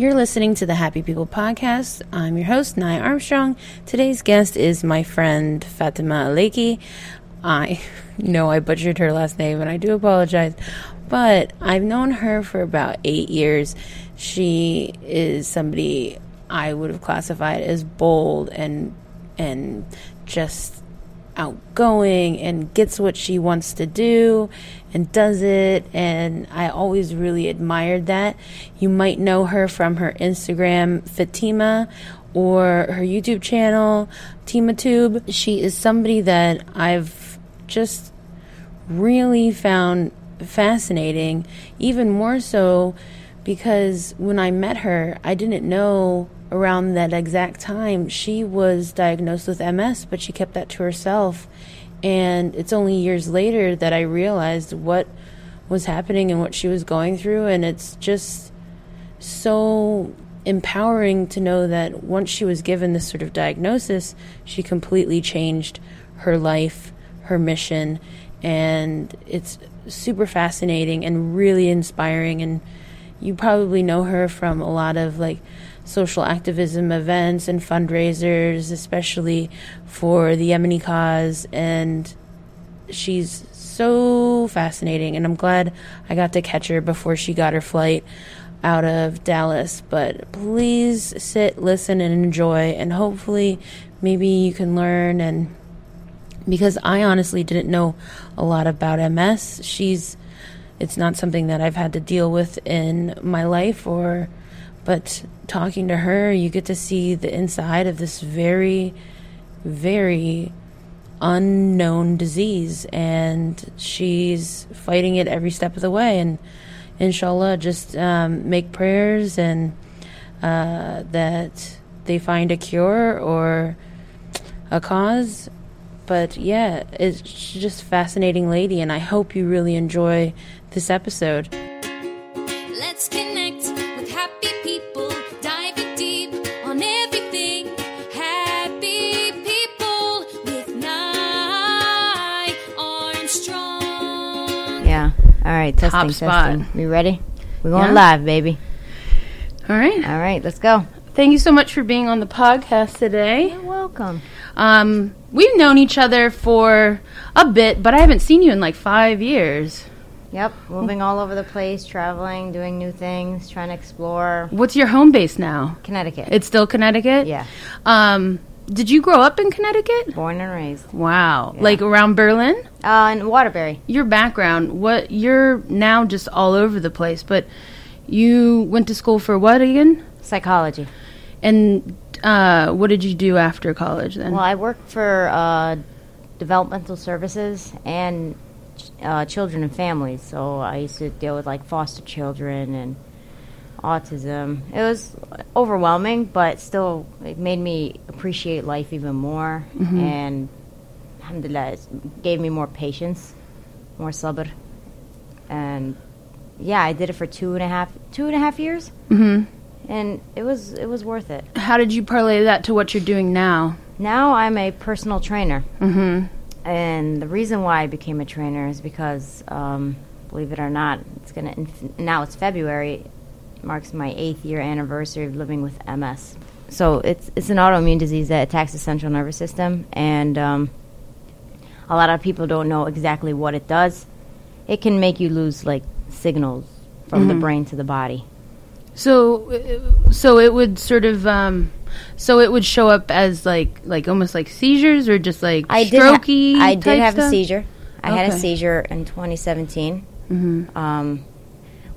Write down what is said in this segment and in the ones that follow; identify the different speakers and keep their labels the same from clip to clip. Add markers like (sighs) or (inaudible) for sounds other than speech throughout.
Speaker 1: You're listening to the Happy People Podcast. I'm your host, Nia Armstrong. Today's guest is my friend Fatima Aleki. I (laughs) know I butchered her last name and I do apologize, but I've known her for about eight years. She is somebody I would have classified as bold and and just outgoing and gets what she wants to do and does it and I always really admired that. You might know her from her Instagram Fatima or her YouTube channel TimaTube. She is somebody that I've just really found fascinating even more so because when I met her, I didn't know around that exact time she was diagnosed with MS, but she kept that to herself. And it's only years later that I realized what was happening and what she was going through. And it's just so empowering to know that once she was given this sort of diagnosis, she completely changed her life, her mission. And it's super fascinating and really inspiring. And you probably know her from a lot of like social activism events and fundraisers, especially for the Yemeni cause. And she's so fascinating. And I'm glad I got to catch her before she got her flight out of Dallas. But please sit, listen, and enjoy. And hopefully, maybe you can learn. And because I honestly didn't know a lot about MS, she's it's not something that I've had to deal with in my life or but talking to her, you get to see the inside of this very, very unknown disease. And she's fighting it every step of the way. And inshallah, just um, make prayers and uh, that they find a cure or a cause. But yeah, it's just fascinating lady, and I hope you really enjoy this episode.
Speaker 2: Right. Testing.
Speaker 1: Top spot.
Speaker 2: testing. You ready? We're going
Speaker 1: Yeah.
Speaker 2: live, baby.
Speaker 1: All right.
Speaker 2: All right. Let's go.
Speaker 1: Thank you so much for being on the podcast today.
Speaker 2: You're welcome.
Speaker 1: Um, we've known each other for a bit, but I haven't seen you in like five years.
Speaker 2: Yep. Moving all over the place, traveling, doing new things, trying to explore.
Speaker 1: What's your home base now?
Speaker 2: Connecticut.
Speaker 1: It's still Connecticut?
Speaker 2: yeah.
Speaker 1: Um, did you grow up in Connecticut?
Speaker 2: Born and raised.
Speaker 1: Wow.
Speaker 2: Yeah.
Speaker 1: Like around Berlin?
Speaker 2: Uh, in Waterbury.
Speaker 1: Your background, what you're now just all over the place, but you went to school for what again?
Speaker 2: Psychology.
Speaker 1: And uh, what did you do after college then?
Speaker 2: Well, I worked for uh, developmental services and uh, children and families. So I used to deal with like foster children and autism. It was overwhelming, but still, it made me appreciate life even more. And alhamdulillah, it gave me more patience, more sabr. And yeah, I did it for two and a half two and a half years,
Speaker 1: hmm
Speaker 2: and it was it was worth it.
Speaker 1: How did you parlay that to what you're doing now?
Speaker 2: Now I'm a personal trainer.
Speaker 1: hmm
Speaker 2: And the reason why I became a trainer is because, um, believe it or not, it's gonna inf- now it's February, marks my eighth year anniversary of living with MS. So it's it's an autoimmune disease that attacks the central nervous system, and um, a lot of people don't know exactly what it does. It can make you lose like signals from the
Speaker 1: Mhm.
Speaker 2: brain to the body.
Speaker 1: So, so it would sort of, um, so it would show up as like, like almost like seizures or just like
Speaker 2: I did. ha-
Speaker 1: strokey.
Speaker 2: I did have a seizure. I had a seizure in 2017.
Speaker 1: Mhm.
Speaker 2: Um,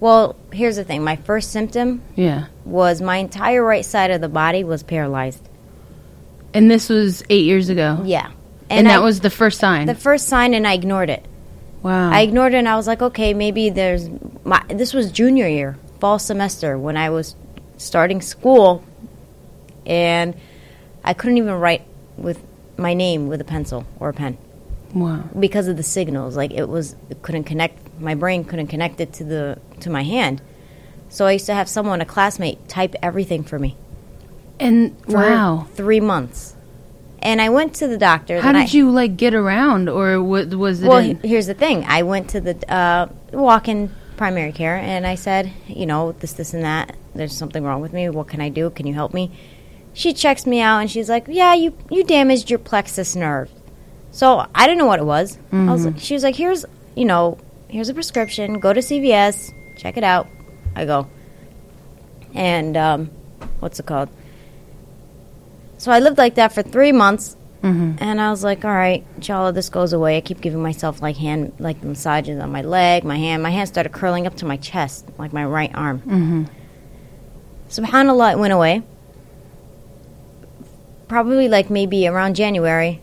Speaker 2: well, here's the thing. My first symptom
Speaker 1: Yeah,
Speaker 2: was my entire right side of the body was paralyzed.
Speaker 1: and this was eight years ago.
Speaker 2: Yeah.
Speaker 1: and, that
Speaker 2: I-
Speaker 1: was the first sign.
Speaker 2: the first sign, and I ignored it.
Speaker 1: wow.
Speaker 2: I ignored it, and I was like, okay, maybe there's. My, this was junior year, fall semester, when I was starting school, and I couldn't even write with my name with a pencil or a pen
Speaker 1: wow.
Speaker 2: because of the signals. Like it was, it couldn't connect. My brain couldn't connect it to the to my hand. So I used to have someone, a classmate, type everything for me.
Speaker 1: And
Speaker 2: for
Speaker 1: wow.
Speaker 2: three months. And I went to the doctor.
Speaker 1: How did
Speaker 2: I,
Speaker 1: you like get around, or what was it?
Speaker 2: Well,
Speaker 1: in-
Speaker 2: here's the thing. I went to the uh, walk-in primary care, and I said, you know, this, this, and that. There's something wrong with me. What can I do? Can you help me? She checks me out, and she's like, yeah, you you damaged your plexus nerve. So I didn't know what it was. I was like, she was like, here's, you know, here's a prescription. Go to CVS, check it out. I go, and um, what's it called? So I lived like that for three months. And I was like, all right, inshallah, this goes away. I keep giving myself like hand, like massages on my leg, my hand. My hand started curling up to my chest, like my right arm. Mm-hmm. Subhanallah, it went away. Probably like maybe around January.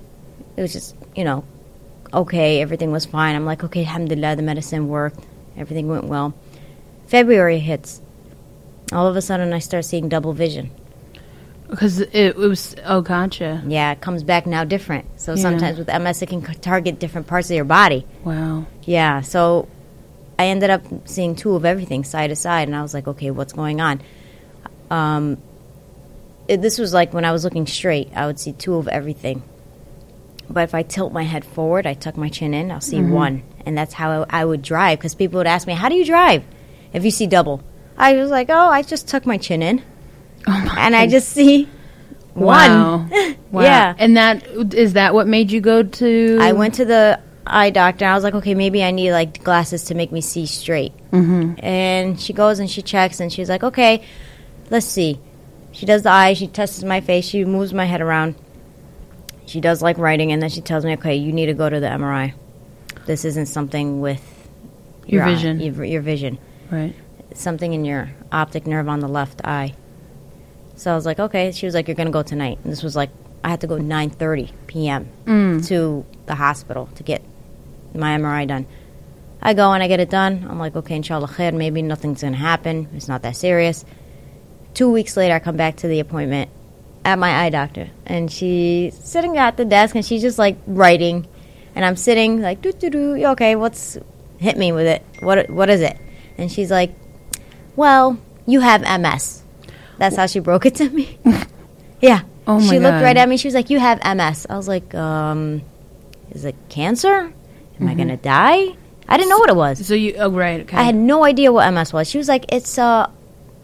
Speaker 2: It was just, you know, okay, everything was fine. I'm like, okay, alhamdulillah, the medicine worked. Everything went well. February hits. All of a sudden, I start seeing double vision.
Speaker 1: Because it, it was. Oh, gotcha.
Speaker 2: Yeah, it comes back now different. So
Speaker 1: Yeah.
Speaker 2: sometimes with MS, it can target different parts of your body.
Speaker 1: Wow.
Speaker 2: Yeah, so I ended up seeing two of everything side to side, and I was like, okay, what's going on? Um, it, this was like when I was looking straight, I would see two of everything. But if I tilt my head forward, I tuck my chin in, I'll see one. And that's how I, would drive, because people would ask me, how do you drive if you see double? I was like, oh, I just tuck my chin in, and I just see
Speaker 1: Wow.
Speaker 2: one.
Speaker 1: Wow. (laughs)
Speaker 2: Yeah.
Speaker 1: And that is that what made you go to?
Speaker 2: I went to the eye doctor. I was like, okay, maybe I need like glasses to make me see straight. Mm-hmm. And she goes and she checks and she's like, okay, let's see. She does the eye. She tests my face. She moves my head around. She does like writing, and then she tells me, okay, you need to go to the MRI. This isn't something with
Speaker 1: Your
Speaker 2: eye-
Speaker 1: vision.
Speaker 2: your, your vision.
Speaker 1: Right.
Speaker 2: Something in your optic nerve on the left eye. So I was like, okay. She was like, you're gonna go tonight. And this was like, I had to go 9:30 p.m. Mm. to the hospital to get my MRI done. I go and I get it done. I'm like, okay, inshallah khair, maybe nothing's gonna happen. It's not that serious. Two weeks later, I come back to the appointment at my eye doctor, and she's sitting at the desk, and she's just like writing, and I'm sitting like, doo doo doo. Okay, what's hit me with it? What what is it? And she's like, well, you have MS. That's how she broke it to me. (laughs) yeah.
Speaker 1: Oh my god.
Speaker 2: she looked
Speaker 1: God.
Speaker 2: right at me. She was like, "You have MS." I was like, um, "Is it cancer? Am
Speaker 1: Mm-hmm.
Speaker 2: I gonna die?" I didn't know what it was.
Speaker 1: So you. Oh, right. Okay.
Speaker 2: I had no idea what MS was. She was like, "It's uh,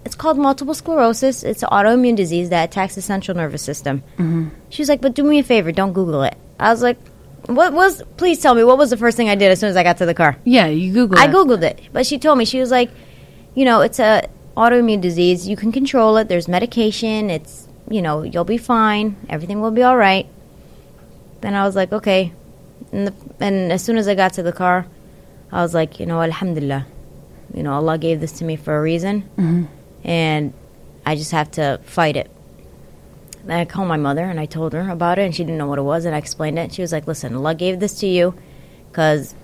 Speaker 2: it's called multiple sclerosis. It's an autoimmune disease that attacks the central nervous system." Mm-hmm. She was like, "But do me a favor, don't Google it." I was like, "What was? Please tell me what was the first thing I did as soon as I got to the car?"
Speaker 1: yeah. You Google. It.
Speaker 2: I
Speaker 1: it.
Speaker 2: googled it, but she told me she was like, you know, it's a autoimmune disease. You can control it. There's medication. It's you know, you'll be fine. Everything will be all right. Then I was like, okay. And, the, and as soon as I got to the car, I was like, you know, Alhamdulillah, you know, Allah gave this to me for a reason, and I just have to fight it. Then I called my mother and I told her about it, and she didn't know what it was, and I explained it. And she was like, listen, Allah gave this to you because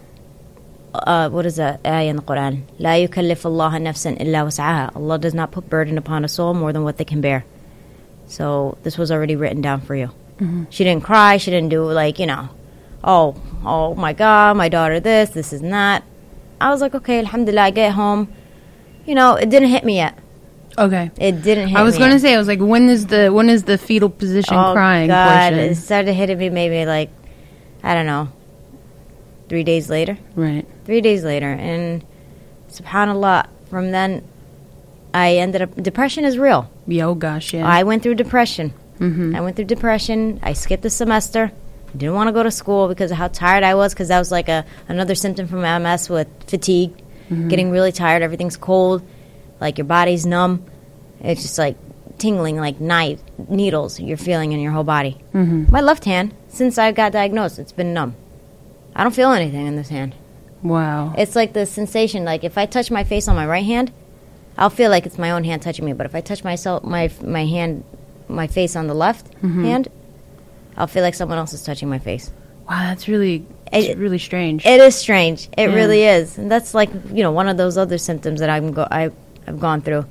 Speaker 2: uh, what is that ayah in the Quran? لا يكلف الله نفسا إلا وسعها. Allah does not put burden upon a soul more than what they can bear. So this was already written down for you. She didn't cry. She didn't do like you know, oh oh my God, my daughter this, this is not. I was like, okay, Alhamdulillah. I get home. You know, it didn't hit me yet.
Speaker 1: Okay.
Speaker 2: It didn't hit
Speaker 1: I was
Speaker 2: me
Speaker 1: going to say. I was like, when is the when is the fetal position
Speaker 2: oh
Speaker 1: crying
Speaker 2: God,
Speaker 1: portion?
Speaker 2: it started hitting me maybe like, I don't know, three days later.
Speaker 1: Right.
Speaker 2: three days later and subhanallah from then i ended up depression is real
Speaker 1: Yeah. Oh gosh. Yeah.
Speaker 2: i went through depression
Speaker 1: mm-hmm.
Speaker 2: i went through depression i skipped the semester didn't want to go to school because of how tired i was because that was like a another symptom from ms with fatigue getting really tired everything's cold like your body's numb it's just like tingling like knife needles you're feeling in your whole body
Speaker 1: Mm-hmm.
Speaker 2: my left hand since i got diagnosed it's been numb i don't feel anything in this hand
Speaker 1: Wow.
Speaker 2: it's like the sensation. Like if I touch my face on my right hand, I'll feel like it's my own hand touching me. But if I touch myself, my my hand, my face on the left
Speaker 1: Mm-hmm.
Speaker 2: hand, I'll feel like someone else is touching my face.
Speaker 1: Wow. That's really. It's
Speaker 2: It-
Speaker 1: really strange.
Speaker 2: It is strange. It
Speaker 1: Yeah.
Speaker 2: really is, and that's like you know one of those other symptoms that I'm go I I've gone through.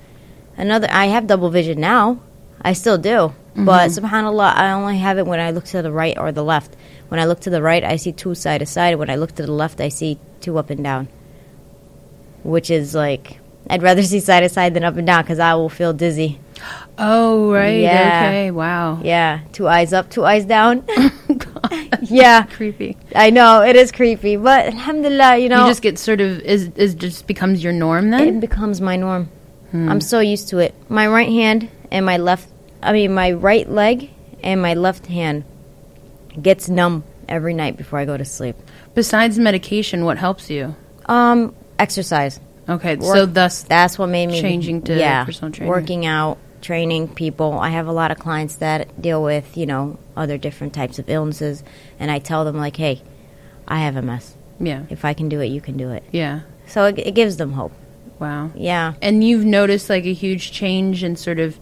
Speaker 2: Another, I have double vision now. I still do, but mm-hmm. Subhanallah, I only have it when I look to the right or the left. When I look to the right, I see two side to side. When I look to the left, I see two up and down. Which is like I'd rather (laughs) see side to side than up and down because I will feel dizzy.
Speaker 1: Oh right.
Speaker 2: Yeah.
Speaker 1: Okay. Wow.
Speaker 2: Yeah, two eyes up, two eyes down. (laughs) (laughs) yeah, (laughs)
Speaker 1: Creepy.
Speaker 2: I know it is creepy, but alhamdulillah, you know,
Speaker 1: You just get sort of is is just becomes your norm then.
Speaker 2: it becomes my norm. I'm so used to it. My right hand and my left, I mean, my right leg and my left hand gets numb every night before I go to sleep.
Speaker 1: Besides medication, what helps you?
Speaker 2: Um, exercise.
Speaker 1: Okay,
Speaker 2: Work-
Speaker 1: so thus
Speaker 2: That's what made me
Speaker 1: Changing to
Speaker 2: yeah,
Speaker 1: personal training.
Speaker 2: working out, training people. I have a lot of clients that deal with you know other different types of illnesses, and I tell them like, hey, I have MS.
Speaker 1: yeah,
Speaker 2: If I can do it, you can do it.
Speaker 1: yeah.
Speaker 2: So it, it gives them hope.
Speaker 1: Wow.
Speaker 2: Yeah.
Speaker 1: And you've noticed like a huge change in sort of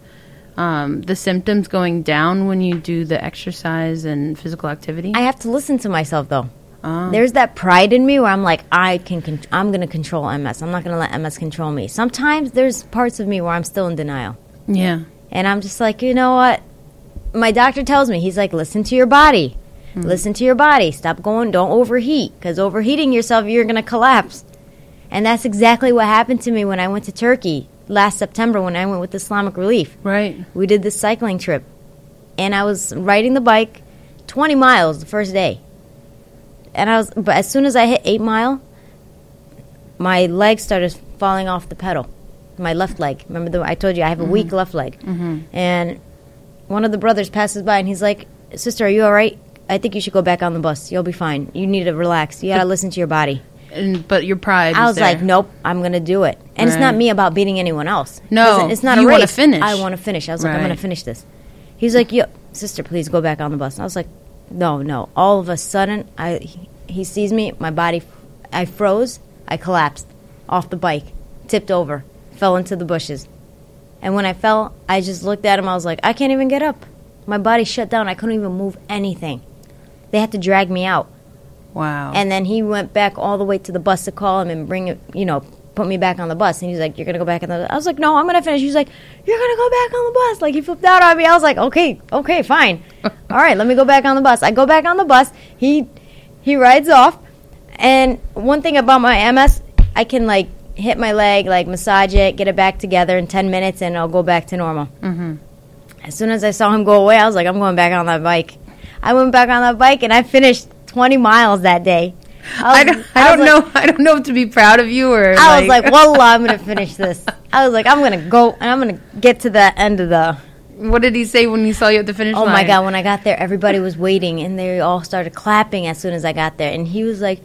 Speaker 1: um, the symptoms going down when you do the exercise and physical activity.
Speaker 2: I have to listen to myself though.
Speaker 1: Ah.
Speaker 2: There's that pride in me where I'm like, I can, con- I'm going to control MS. I'm not going to let MS control me. Sometimes there's parts of me where I'm still in denial.
Speaker 1: Yeah.
Speaker 2: And I'm just like, you know what? My doctor tells me, he's like, listen to your body. Hmm. Listen to your body. Stop going, don't overheat. Because overheating yourself, you're going to collapse. And that's exactly what happened to me when I went to Turkey last September when I went with Islamic Relief.
Speaker 1: Right.
Speaker 2: We did this cycling trip. And I was riding the bike 20 miles the first day. And I was, but as soon as I hit 8 mile, my legs started falling off the pedal. My left leg. Remember, the, I told you I have a weak mm-hmm. left leg. Mm-hmm. And one of the brothers passes by and he's like, Sister, are you all right? I think you should go back on the bus. You'll be fine. You need to relax. You got to listen to your body.
Speaker 1: And but your pride.
Speaker 2: I was
Speaker 1: there.
Speaker 2: like, nope, I'm going to do it. And it's not me about beating anyone else.
Speaker 1: No,
Speaker 2: it's not
Speaker 1: you
Speaker 2: a
Speaker 1: wanna finish.
Speaker 2: I want to finish. I was like, I'm going to finish this. He's like, yo, sister, please go back on the bus. And I was like, no, no. All of a sudden, I he, he sees me, my body, I froze, I collapsed off the bike, tipped over, fell into the bushes. And when I fell, I just looked at him. I was like, I can't even get up. My body shut down. I couldn't even move anything. They had to drag me out.
Speaker 1: Wow.
Speaker 2: And then he went back all the way to the bus to call him and bring it, you know, put me back on the bus. And he's like, "You're gonna go back on the." I was like, "No, I'm gonna finish." He's like, "You're gonna go back on the bus." Like he flipped out on me. I was like, "Okay, okay, fine. (laughs) all right, let me go back on the bus." I go back on the bus. He he rides off. And one thing about my MS, I can like hit my leg, like massage it, get it back together in ten minutes, and I'll go back to normal. Mm-hmm. As soon as I saw him go away, I was like, "I'm going back on that bike." I went back on that bike and I finished 20 miles that day.
Speaker 1: I
Speaker 2: was-
Speaker 1: don't, I
Speaker 2: was
Speaker 1: don't
Speaker 2: like-
Speaker 1: know. I don't know if to be proud of you or.
Speaker 2: I was like, Wallah, I'm going to finish this. (laughs) I was like, I'm going to go and I'm going to get to the end of the.
Speaker 1: what did he say when he saw you at the finish
Speaker 2: Oh
Speaker 1: line?
Speaker 2: my God, when I got there, everybody was waiting and they all started clapping as soon as I got there. And he was like,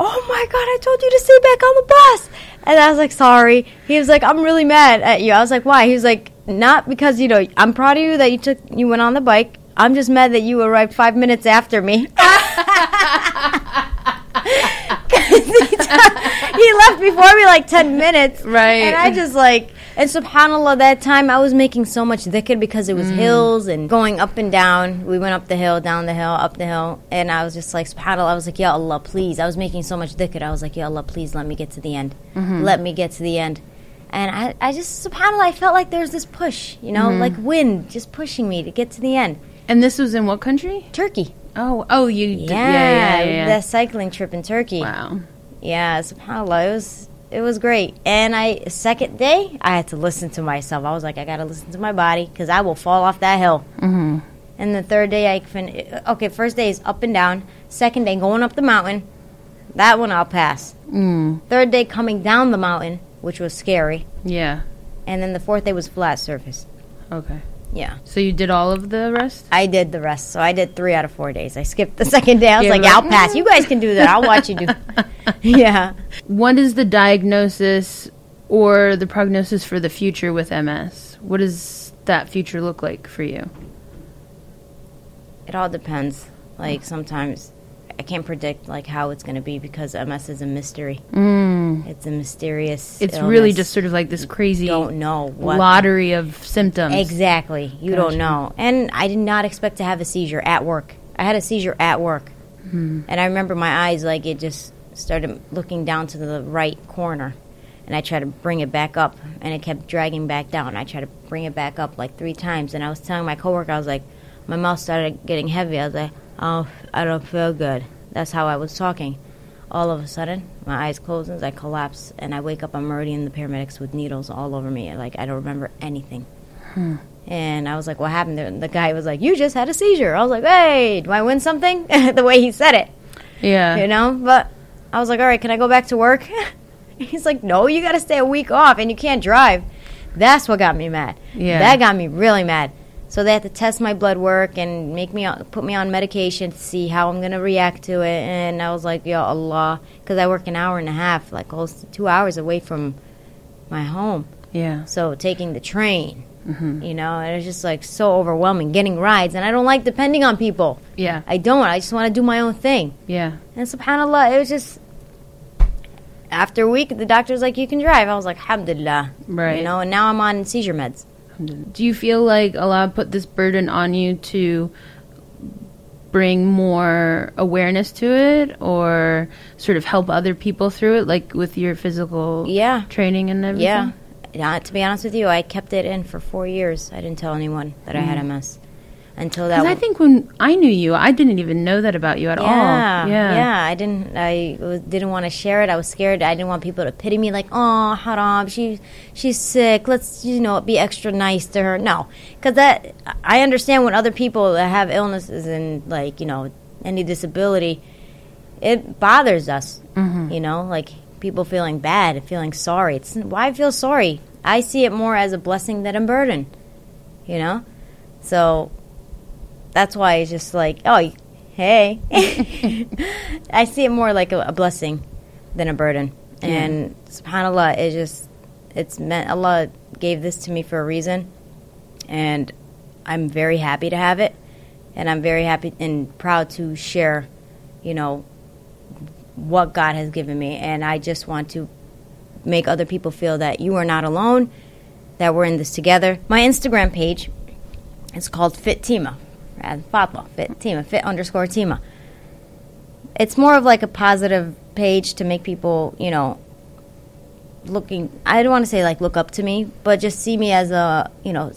Speaker 2: Oh my God, I told you to stay back on the bus. And I was like, Sorry. He was like, I'm really mad at you. I was like, Why? He was like, Not because, you know, I'm proud of you that you took, you went on the bike. I'm just mad that you arrived five minutes after me. (laughs) (laughs) (laughs) he left before me like 10 minutes.
Speaker 1: Right.
Speaker 2: And I just like, and subhanAllah, that time I was making so much dhikr because it was
Speaker 1: Mm.
Speaker 2: hills and going up and down. We went up the hill, down the hill, up the hill. And I was just like, subhanAllah, I was like, Ya Allah, please. I was making so much dhikr. I was like, Ya Allah, please let me get to the end.
Speaker 1: Mm-hmm.
Speaker 2: Let me get to the end. And I, I just, subhanAllah, I felt like there was this push, you know,
Speaker 1: Mm-hmm.
Speaker 2: like wind just pushing me to get to the end.
Speaker 1: And this was in what country?
Speaker 2: Turkey.
Speaker 1: Oh, oh, you.
Speaker 2: Yeah,
Speaker 1: did- yeah, yeah, yeah. yeah.
Speaker 2: that cycling trip in Turkey.
Speaker 1: Wow.
Speaker 2: Yeah, subhanAllah, it was it was great. And I second day, I had to listen to myself. I was like, I gotta listen to my body because I will fall off that hill. Mm-hmm. And the third day, I fin- okay. First day is up and down. Second day, going up the mountain. That one I'll pass.
Speaker 1: Mm.
Speaker 2: Third day, coming down the mountain, which was scary.
Speaker 1: Yeah.
Speaker 2: And then the fourth day was flat surface.
Speaker 1: Okay.
Speaker 2: Yeah,
Speaker 1: So you did all of the rest?
Speaker 2: I did the rest. So I did three out of four days. I skipped the (laughs) second day. I was
Speaker 1: Yeah,
Speaker 2: like,
Speaker 1: right.
Speaker 2: I'll pass. You guys can do that. I'll watch you do. (laughs) yeah.
Speaker 1: What is the diagnosis or the prognosis for the future with MS? What does that future look like for you?
Speaker 2: It all depends. Like sometimes I can't predict like how it's going to be because MS is a mystery.
Speaker 1: Mm.
Speaker 2: It's a mysterious.
Speaker 1: It's really just sort of like this crazy
Speaker 2: You don't know what
Speaker 1: lottery of symptoms.
Speaker 2: exactly. You
Speaker 1: Gotcha.
Speaker 2: don't know. And I did not expect to have a seizure at work. I had a seizure at work,
Speaker 1: Hmm.
Speaker 2: and I remember my eyes like it just started looking down to the right corner. And I tried to bring it back up, and it kept dragging back down. I tried to bring it back up like three times, and I was telling my coworker, I was like, my mouth started getting heavy. I was like, oh, I don't feel good. That's how I was talking. All of a sudden, my eyes close and I collapse, and I wake up. I'm already in the paramedics with needles all over me. Like I don't remember anything. Hmm. And I was like, "What happened?" And the guy was like, "You just had a seizure." I was like, "Hey, do I win something?" (laughs) the way he said it,
Speaker 1: Yeah.
Speaker 2: you know. But I was like, "All right, can I go back to work?" (laughs) He's like, "No, you got to stay a week off, and you can't drive." That's what got me mad.
Speaker 1: Yeah.
Speaker 2: that got me really mad. So they had to test my blood work and make me put me on medication to see how I'm gonna react to it. And I was like, "Ya Allah," because I work an hour and a half, like to two hours away from my home.
Speaker 1: Yeah.
Speaker 2: So taking the train, mm-hmm. you know, and it's just like so overwhelming getting rides, and I don't like depending on people.
Speaker 1: Yeah.
Speaker 2: I don't. I just want to do my own thing.
Speaker 1: Yeah.
Speaker 2: And subhanallah, it was just after a week, the doctor was like, "You can drive." I was like, "Alhamdulillah,"
Speaker 1: Right.
Speaker 2: You know, and now I'm on seizure meds.
Speaker 1: Do you feel like Allah put this burden on you to bring more awareness to it or sort of help other people through it, like with your physical
Speaker 2: Yeah.
Speaker 1: training and everything?
Speaker 2: Yeah. Yeah, to be honest with you, I kept it in for four years. I didn't tell anyone that I had mm. MS until that.
Speaker 1: Because I think when I knew you, I didn't even know that about you at
Speaker 2: yeah,
Speaker 1: all. Yeah.
Speaker 2: yeah. I didn't. I was, didn't want to share it. I was scared. I didn't want people to pity me, like, "Oh, haram, she she's sick. Let's you know be extra nice to her." No, because that I understand when other people that have illnesses and like you know any disability, it bothers us. Mm-hmm. You know, like people feeling bad, feeling sorry. It's why I feel sorry. I see it more as a blessing than a burden. You know, so that's why it's just like, oh, hey. (laughs) I see it more like a, a blessing than a burden. And subhanAllah, it just, it's meant, Allah gave this to me for a reason. And I'm very happy to have it. And I'm very happy and proud to share, you know, what God has given me. And I just want to make other people feel that you are not alone, that we're in this together. My Instagram page is called Fit Tima. Rather, Fatma, Fit Tima, Fit underscore Tima. It's more of like a positive page to make people, you know, looking. I don't want to say like look up to me, but just see me as a, you know,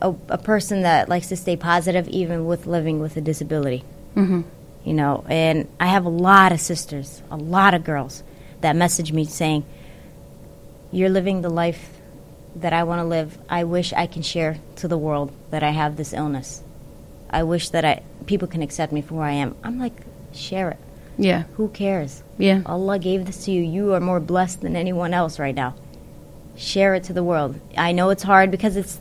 Speaker 2: a, a person that likes to stay positive even with living with a disability.
Speaker 1: Mm-hmm.
Speaker 2: You know, and I have a lot of sisters, a lot of girls that message me saying, "You're living the life that I want to live. I wish I can share to the world that I have this illness. I wish that I people can accept me for who I am." I'm like, "Share it.
Speaker 1: Yeah.
Speaker 2: Who cares?
Speaker 1: Yeah.
Speaker 2: Allah gave this to you. You are more blessed than anyone else right now. Share it to the world. I know it's hard because it's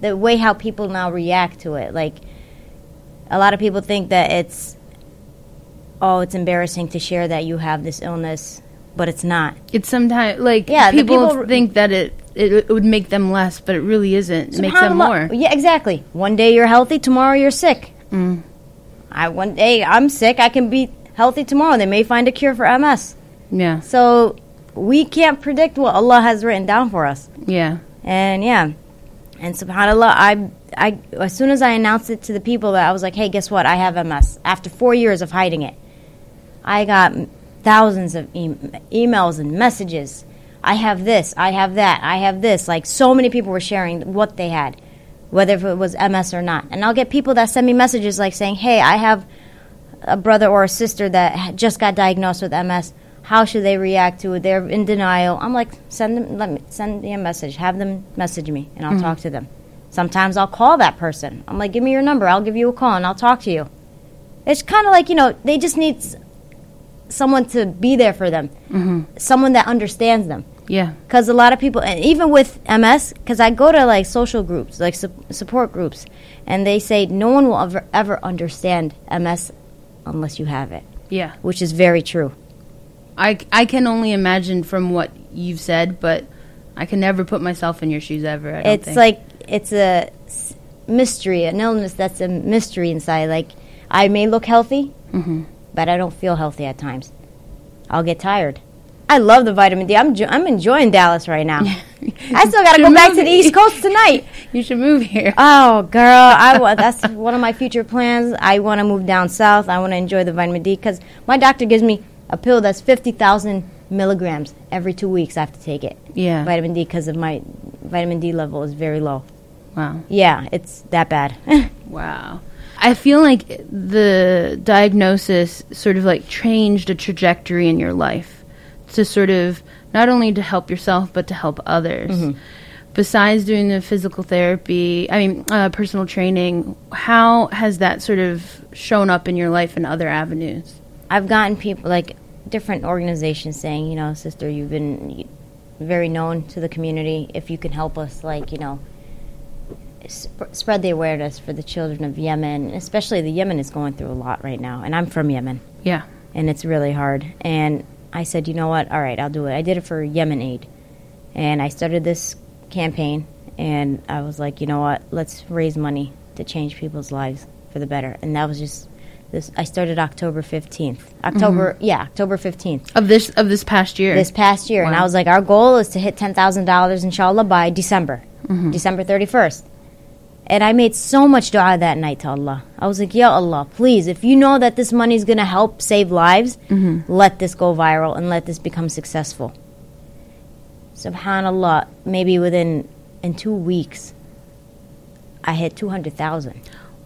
Speaker 2: the way how people now react to it. Like a lot of people think that it's oh, it's embarrassing to share that you have this illness, but it's not.
Speaker 1: It's sometimes like
Speaker 2: Yeah,
Speaker 1: people,
Speaker 2: people-
Speaker 1: think that it, it it would make them less, but it really isn't. It makes them more.
Speaker 2: Yeah, exactly. One day you're healthy, tomorrow you're sick.
Speaker 1: Mm.
Speaker 2: I one day I'm sick, I can be healthy tomorrow. They may find a cure for MS.
Speaker 1: Yeah.
Speaker 2: So we can't predict what Allah has written down for us.
Speaker 1: Yeah.
Speaker 2: And yeah, and subhanallah, I, I, as soon as I announced it to the people that I was like, hey, guess what? I have MS. After four years of hiding it, I got thousands of e- emails and messages. I have this, I have that, I have this. Like so many people were sharing what they had, whether if it was MS or not. And I'll get people that send me messages like saying, hey, I have a brother or a sister that just got diagnosed with MS. How should they react to it? They're in denial. I'm like, send them, let me send me a message. Have them message me, and I'll mm-hmm. talk to them. Sometimes I'll call that person. I'm like, give me your number. I'll give you a call, and I'll talk to you. It's kind of like you know, they just need someone to be there for them, mm-hmm. someone that understands them
Speaker 1: Yeah.
Speaker 2: because a lot of people and even with ms because i go to like social groups like su- support groups and they say no one will ever, ever understand ms unless you have it
Speaker 1: Yeah.
Speaker 2: which is very true
Speaker 1: I, I can only imagine from what you've said, but I can never put myself in your shoes ever. I don't
Speaker 2: it's
Speaker 1: think.
Speaker 2: like it's a s- mystery an illness that's a mystery inside like i may look healthy
Speaker 1: Mhm.
Speaker 2: but i don't feel healthy at times i'll get tired I love the vitamin D. I'm, jo- I'm enjoying Dallas right now. I still got to go back to the East Coast tonight. (laughs)
Speaker 1: you should move here.
Speaker 2: Oh, girl, I wa- that's one of my future plans. I want to move down south. I want to enjoy the vitamin D because my doctor gives me a pill that's fifty thousand milligrams every two weeks. I have to take it.
Speaker 1: Yeah.
Speaker 2: Vitamin D because of my vitamin D level is very low.
Speaker 1: Wow.
Speaker 2: Yeah, it's that bad. (laughs)
Speaker 1: Wow. I feel like the diagnosis sort of like changed a trajectory in your life to sort of not only to help yourself but to help others. besides doing the physical therapy, I mean, uh, personal training, how has that sort of shown up in your life in other avenues?
Speaker 2: I've gotten people like different organizations saying, you know, sister, you've been very known to the community. If you can help us, like, you know, sp- spread the awareness for the children of Yemen, especially the Yemen is going through a lot right now. And I'm from Yemen,
Speaker 1: Yeah.
Speaker 2: and it's really hard. And I said, you know what? All right, I'll do it. I did it for Yemen Aid, and I started this campaign. And I was like, you know what? Let's raise money to change people's lives for the better. And that was just this. I started October 15th. October, yeah, October 15th
Speaker 1: Of this of this past year.
Speaker 2: this past year. And I was like, our goal is to hit $10,000 inshallah by December,
Speaker 1: Mm-hmm.
Speaker 2: December 31st. And I made so much dua that night to Allah. I was like, Ya Allah, please, if you know that this money is going to help save lives,
Speaker 1: Mm-hmm.
Speaker 2: let this go viral and let this become successful. Subhanallah, maybe within in two weeks, I hit 200,000.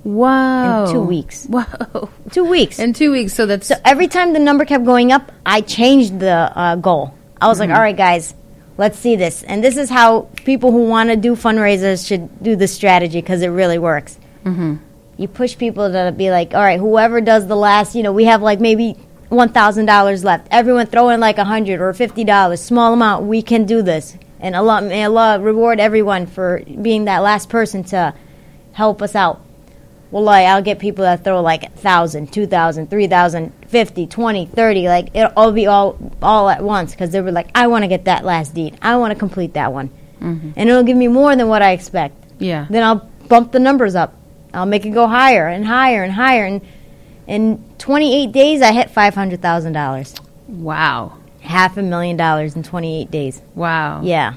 Speaker 1: Whoa.
Speaker 2: in two weeks. (laughs)
Speaker 1: Whoa.
Speaker 2: Two weeks.
Speaker 1: In two weeks, so that's
Speaker 2: So every time the number kept going up, I changed the uh, goal. I was like, all right, guys, let's see this. And this is how people who want to do fundraisers should do the strategy because it really works. Mm-hmm. You push people to be like, all right, whoever does the last, you know, we have like maybe $1,000 left. Everyone throw in like a 100 or $50, small amount. We can do this. And Allah, may Allah reward everyone for being that last person to help us out. Wallahi, I'll get people that throw like 1,000, 2,000, 3,000, 50, 20, 30. Like, it'll all be all, all at once because they were like, I want to get that last deed. I want to complete that one. Mm-hmm. And it'll give me more than what I expect.
Speaker 1: yeah.
Speaker 2: Then I'll bump the numbers up. I'll make it go higher and higher and higher. And in 28 days, I hit $500,000.
Speaker 1: Wow.
Speaker 2: Half a million dollars in 28 days.
Speaker 1: Wow.
Speaker 2: Yeah.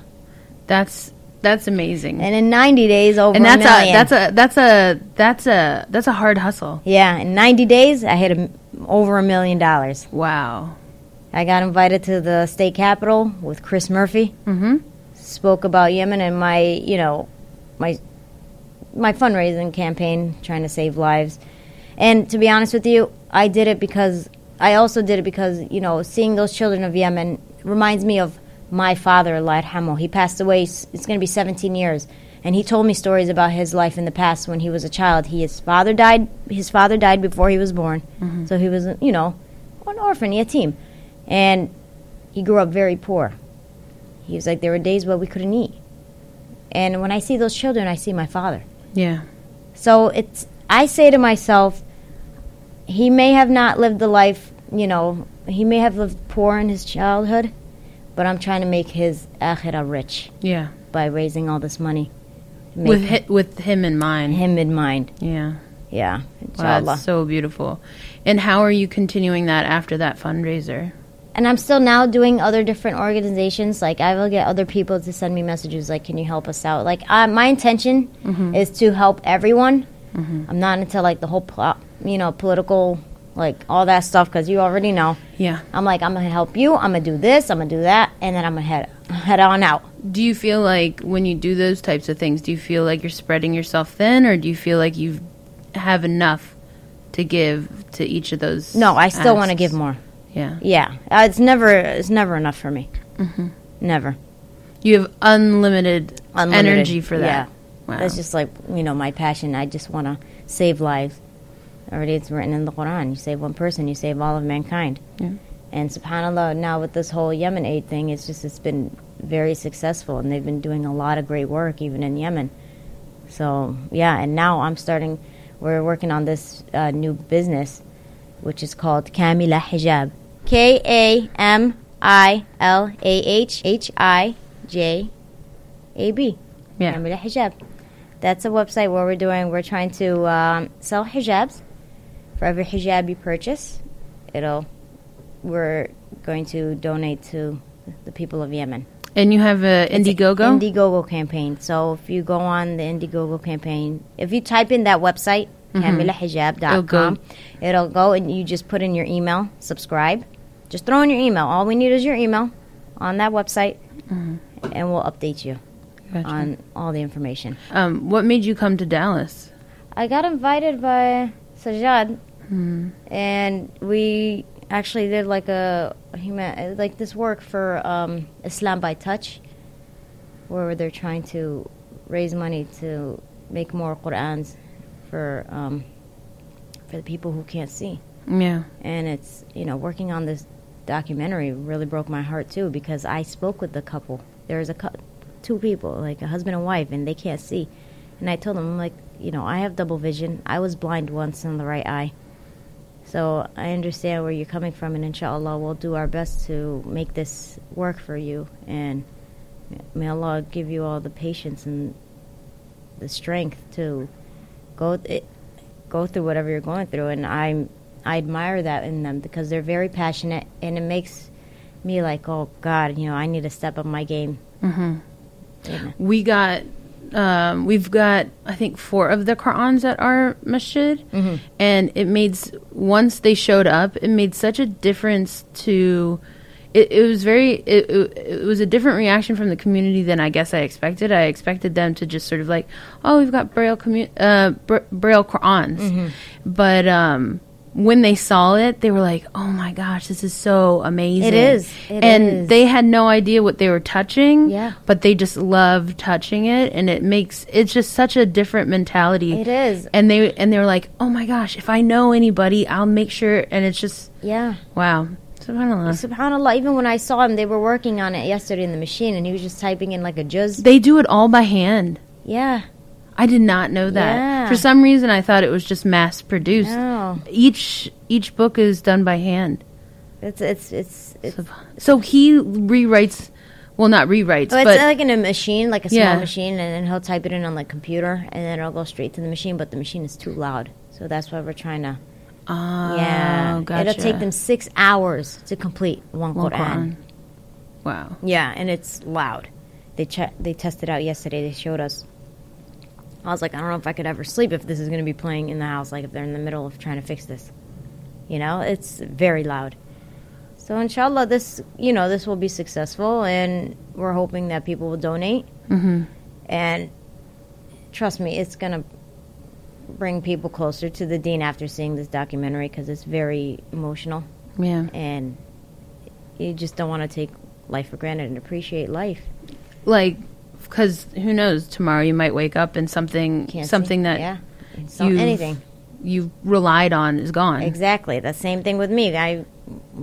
Speaker 1: That's that's amazing.
Speaker 2: And in 90 days, over
Speaker 1: and that's
Speaker 2: a million.
Speaker 1: a that's a that's a that's a that's a hard hustle.
Speaker 2: yeah, in 90 days, I hit a over a million dollars.
Speaker 1: Wow.
Speaker 2: I got invited to the state capitol with Chris Murphy.
Speaker 1: Mm-hmm.
Speaker 2: Spoke about Yemen and my, you know, my my fundraising campaign trying to save lives. And to be honest with you, I did it because I also did it because, you know, seeing those children of Yemen reminds me of my father, Allah yarhamu. He passed away, it's going to be 17 years. And he told me stories about his life in the past when he was a child. He, his father died. His father died before he was born, mm-hmm. so he was, you know, an orphan, a team, and he grew up very poor. He was like, there were days where we couldn't eat, and when I see those children, I see my father.
Speaker 1: Yeah.
Speaker 2: So it's I say to myself, he may have not lived the life, you know, he may have lived poor in his childhood, but I'm trying to make his akhirah rich
Speaker 1: Yeah.
Speaker 2: by raising all this money.
Speaker 1: With hi, with him in mind.
Speaker 2: him in mind.
Speaker 1: Yeah.
Speaker 2: Yeah,
Speaker 1: Wow, that's so beautiful. And how are you continuing that after that fundraiser?
Speaker 2: and I'm still now doing other different organizations. Like I will get other people to send me messages like, "Can you help us out?" Like uh, my intention is to help everyone. I'm not into like the whole, pl- you know, political, like all that stuff because you already know.
Speaker 1: Yeah.
Speaker 2: I'm like, I'm gonna help you. I'm gonna do this. I'm gonna do that, and then I'm gonna head head on out.
Speaker 1: Do you feel like when you do those types of things, do you feel like you're spreading yourself thin, or do you feel like you have enough to give to each of those?
Speaker 2: No, I still want to give more.
Speaker 1: Yeah.
Speaker 2: Yeah, uh, it's never it's never enough for me.
Speaker 1: Mm-hmm.
Speaker 2: Never.
Speaker 1: You have unlimited,
Speaker 2: Unlimited.
Speaker 1: energy for that.
Speaker 2: Yeah.
Speaker 1: Wow.
Speaker 2: That's just like you know my passion. I just want to save lives. Already, it's written in the Quran. You save one person, you save all of mankind.
Speaker 1: Yeah.
Speaker 2: And Subhanallah, now with this whole Yemen aid thing, it's just it's been very successful, and they've been doing a lot of great work even in Yemen. So yeah, and now I'm starting. We're working on this uh, new business, which is called Kamilah Hijab. K A M I L A H H I J A B.
Speaker 1: Yeah.
Speaker 2: Kamilah Hijab. That's a website where we're doing. We're trying to um, sell hijabs. For every hijab you purchase, it'll. We're going to donate to the people of Yemen.
Speaker 1: And you have
Speaker 2: an
Speaker 1: Indiegogo.
Speaker 2: Indiegogo campaign. So if you go on the Indiegogo campaign, if you type in that website, KamilahHijab.com, it'll go and you just put in your email, subscribe. Just throw in your email. All we need is your email on that website, and we'll update you
Speaker 1: Gotcha.
Speaker 2: on all the information.
Speaker 1: Um, what made you come to Dallas?
Speaker 2: I got invited by Sajad, and we actually did like a human like this work for um, Islam by Touch, where they're trying to raise money to make more Qurans for um, for the people who can't see.
Speaker 1: Yeah.
Speaker 2: And it's you know working on this documentary really broke my heart too because I spoke with the couple. There's a cou- two people like a husband and wife and they can't see, and I told them I'm like you know I have double vision. I was blind once in the right eye. So I understand where you're coming from, and inshallah, we'll do our best to make this work for you. And may Allah give you all the patience and the strength to go th- go through whatever you're going through. And I'm I admire that in them because they're very passionate, and it makes me like, oh God, you know, I need to step up my game. Mm-hmm.
Speaker 1: we got um, we've got I think four of the Qurans at our masjid, and it made once they showed up, it made such a difference to. It, it was very. It, it, it was a different reaction from the community than I guess I expected. I expected them to just sort of like, oh, we've got braille commu- uh, br- braille Qurans, but um, when they saw it, they were like, oh my gosh, this is so amazing.
Speaker 2: It is. It
Speaker 1: and
Speaker 2: is.
Speaker 1: they had no idea what they were touching
Speaker 2: Yeah.
Speaker 1: but they just love touching it and it makes it's just such a different mentality
Speaker 2: It is.
Speaker 1: and they and they were like oh my gosh if i know anybody i'll make sure and it's just
Speaker 2: Yeah.
Speaker 1: wow subhanallah
Speaker 2: Subhanallah, even when I saw him, they were working on it yesterday in the machine, and he was just typing in like a juz.
Speaker 1: they do it all by hand
Speaker 2: Yeah.
Speaker 1: i did not know that
Speaker 2: Yeah.
Speaker 1: for some reason i thought it was just mass produced
Speaker 2: No.
Speaker 1: Each each book is done by hand
Speaker 2: It's it's it's it's,
Speaker 1: so he rewrites well not rewrites
Speaker 2: oh, it's
Speaker 1: but
Speaker 2: like in a machine, like a small
Speaker 1: Yeah.
Speaker 2: machine, and then he'll type it in on the computer, and then it'll go straight to the machine. But the machine is too loud, so that's why we're trying to.
Speaker 1: oh,
Speaker 2: yeah,
Speaker 1: gotcha.
Speaker 2: it'll take them six hours to complete one
Speaker 1: One
Speaker 2: Quran.
Speaker 1: Quran. wow
Speaker 2: Yeah, and it's loud. They che- they tested out yesterday. They showed us. I was like, I don't know if I could ever sleep if this is going to be playing in the house. Like if they're in the middle of trying to fix this, you know, it's very loud. So inshallah, this you know this will be successful, and we're hoping that people will donate. Mm-hmm. And trust me, it's going to bring people closer to the deen after seeing this documentary because it's very emotional
Speaker 1: yeah
Speaker 2: and you just don't want to take life for granted and appreciate life.
Speaker 1: like because who knows tomorrow you might wake up and something
Speaker 2: Can't see.
Speaker 1: something that
Speaker 2: yeah, so anything
Speaker 1: you relied on is gone
Speaker 2: exactly the same thing with me. I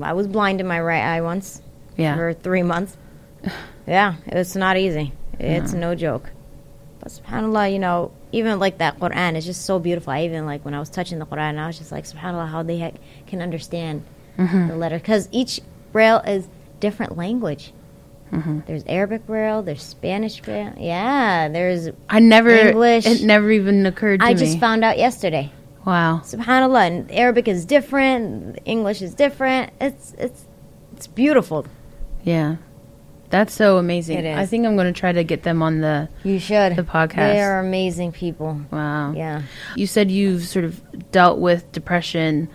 Speaker 2: I was blind in my right eye once
Speaker 1: yeah
Speaker 2: for three months. (sighs) Yeah, it's not easy. It's uh-huh. no joke. But subhanallah, you know, even like that Quran is just so beautiful. I even like when I was touching the Quran, I was just like, subhanallah, how they ha- can understand mm-hmm. the letter because each braille is different language. Mm-hmm. There's Arabic braille, there's Spanish braille. Yeah, there's.
Speaker 1: i never
Speaker 2: English.
Speaker 1: it never even occurred to
Speaker 2: I
Speaker 1: me I
Speaker 2: just found out yesterday.
Speaker 1: wow
Speaker 2: Subhanallah, and Arabic is different, English is different. It's it's it's beautiful.
Speaker 1: yeah that's so amazing
Speaker 2: It is.
Speaker 1: i think i'm going to try to get them on the
Speaker 2: You should.
Speaker 1: The podcast.
Speaker 2: They are amazing people.
Speaker 1: wow
Speaker 2: Yeah.
Speaker 1: you said you've sort of dealt with depression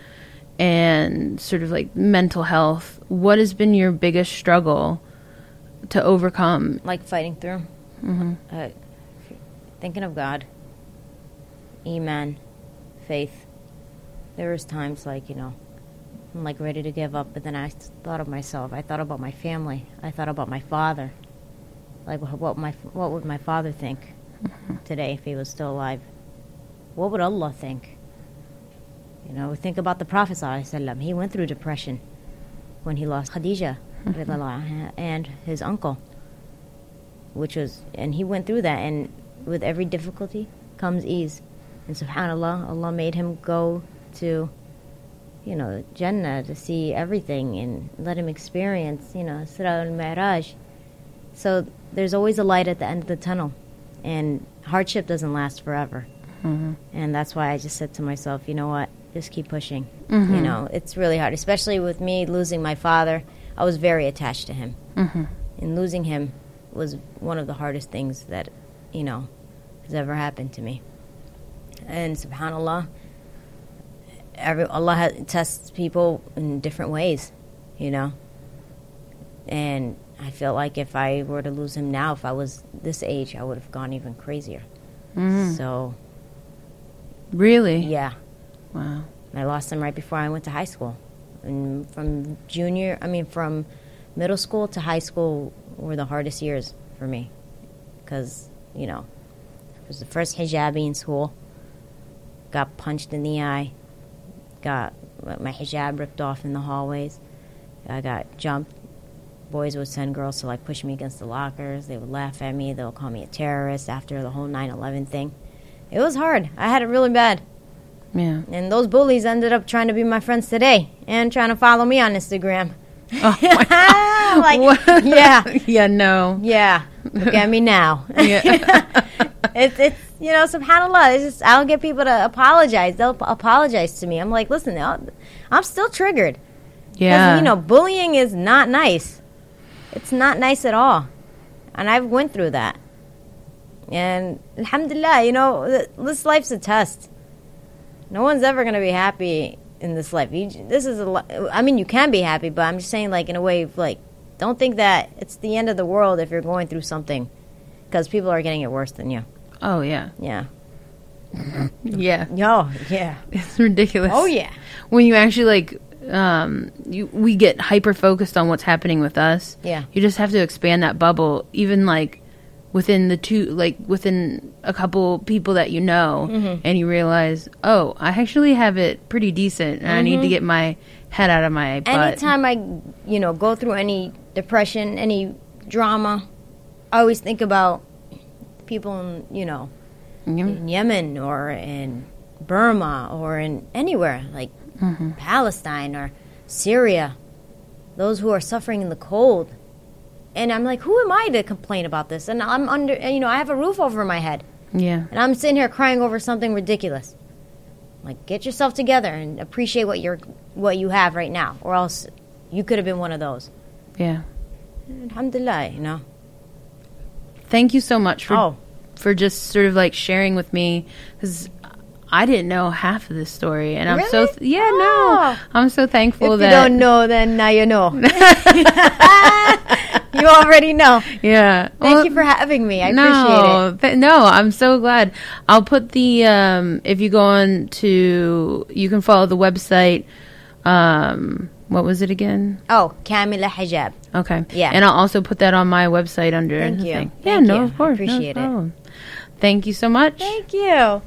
Speaker 1: and sort of like mental health what has been your biggest struggle to overcome
Speaker 2: Like fighting through. Mm-hmm. Uh, thinking of God. Iman. Faith. There was times like, you know, I'm like ready to give up, but then I thought of myself. I thought about my family. I thought about my father. Like wh- what my what would my father think today if he was still alive? What would Allah think? You know, think about the Prophet. He went through depression when he lost Khadijah and his uncle, which was, and he went through that. And with every difficulty comes ease. And subhanallah, Allah made him go to, you know, Jannah to see everything and let him experience, you know, Isra al Mi'raj. So there's always a light at the end of the tunnel, and hardship doesn't last forever. Mm-hmm. And that's why I just said to myself, you know what, just keep pushing. Mm-hmm. You know, it's really hard, especially with me losing my father. I was very attached to him, mm-hmm. and losing him was one of the hardest things that, you know, has ever happened to me. And Subhanallah, every Allah has, tests people in different ways, you know. And I feel like if I were to lose him now, if I was this age, I would have gone even crazier. Mm-hmm. So
Speaker 1: really
Speaker 2: yeah,
Speaker 1: wow
Speaker 2: I lost him right before I went to high school. And from junior, I mean, from middle school to high school were the hardest years for me. because you know it was the first hijabi in school. Got punched in the eye. Got my hijab ripped off in the hallways. I got jumped. Boys would send girls to like push me against the lockers. They would laugh at me. They would call me a terrorist after the whole 9/11 thing. It was hard. I had it really bad.
Speaker 1: Yeah.
Speaker 2: And those bullies ended up trying to be my friends today and trying to follow me on Instagram.
Speaker 1: Oh (laughs)
Speaker 2: like,
Speaker 1: What?
Speaker 2: yeah, (laughs)
Speaker 1: yeah, no.
Speaker 2: yeah. Look at me now. (laughs)
Speaker 1: Yeah.
Speaker 2: it's it's you know subhanallah. It's just I don't get people to apologize. They'll p- apologize to me. I'm like, listen, I'll- I'm still triggered.
Speaker 1: Yeah.
Speaker 2: you know, bullying is not nice. It's not nice at all, and I've went through that. And alhamdulillah, you know, th- this life's a test. No one's ever gonna be happy in this life. You, this is a. I mean, you can be happy, but I'm just saying, like in a way, like, don't think that it's the end of the world if you're going through something, because people are getting it worse than you.
Speaker 1: oh yeah.
Speaker 2: Yeah. (laughs)
Speaker 1: Yeah.
Speaker 2: Oh yeah.
Speaker 1: It's ridiculous.
Speaker 2: Oh yeah.
Speaker 1: When you actually like um you we get hyper focused on what's happening with us.
Speaker 2: Yeah.
Speaker 1: You just have to expand that bubble even like within the two like within a couple people that you know
Speaker 2: Mm-hmm.
Speaker 1: and you realize, "Oh, I actually have it pretty decent and I need to get my head out of my butt."
Speaker 2: Anytime I, you know, go through any depression, any drama, I always think about people in, you know,
Speaker 1: Yeah.
Speaker 2: in Yemen or in Burma or in anywhere like Palestine or Syria, those who are suffering in the cold. And I'm like, who am I to complain about this? And I'm under, you know, I have a roof over my head.
Speaker 1: Yeah.
Speaker 2: And I'm sitting here crying over something ridiculous. Like, get yourself together and appreciate what you're, what you have right now, or else you could have been one of those.
Speaker 1: Yeah.
Speaker 2: Alhamdulillah, you know.
Speaker 1: Thank you so much for
Speaker 2: Oh.
Speaker 1: for just sort of like sharing with me cuz I didn't know half of this story and I'm so th- yeah,
Speaker 2: Oh.
Speaker 1: no. I'm so thankful
Speaker 2: if
Speaker 1: that
Speaker 2: you don't know, then now you know. (laughs) (laughs) (laughs) you already know.
Speaker 1: Yeah.
Speaker 2: Thank
Speaker 1: Well,
Speaker 2: you for having me. I
Speaker 1: no,
Speaker 2: appreciate it.
Speaker 1: no, I'm so glad. I'll put the um if you go on to you can follow the website um what was it again?
Speaker 2: Oh, Kamilah Hijab.
Speaker 1: Okay.
Speaker 2: Yeah.
Speaker 1: And I'll also put that on my website under
Speaker 2: Thank you.
Speaker 1: thing. Yeah,
Speaker 2: Thank
Speaker 1: no,
Speaker 2: you.
Speaker 1: of course.
Speaker 2: Appreciate it.
Speaker 1: no problem. Thank you so much.
Speaker 2: Thank you.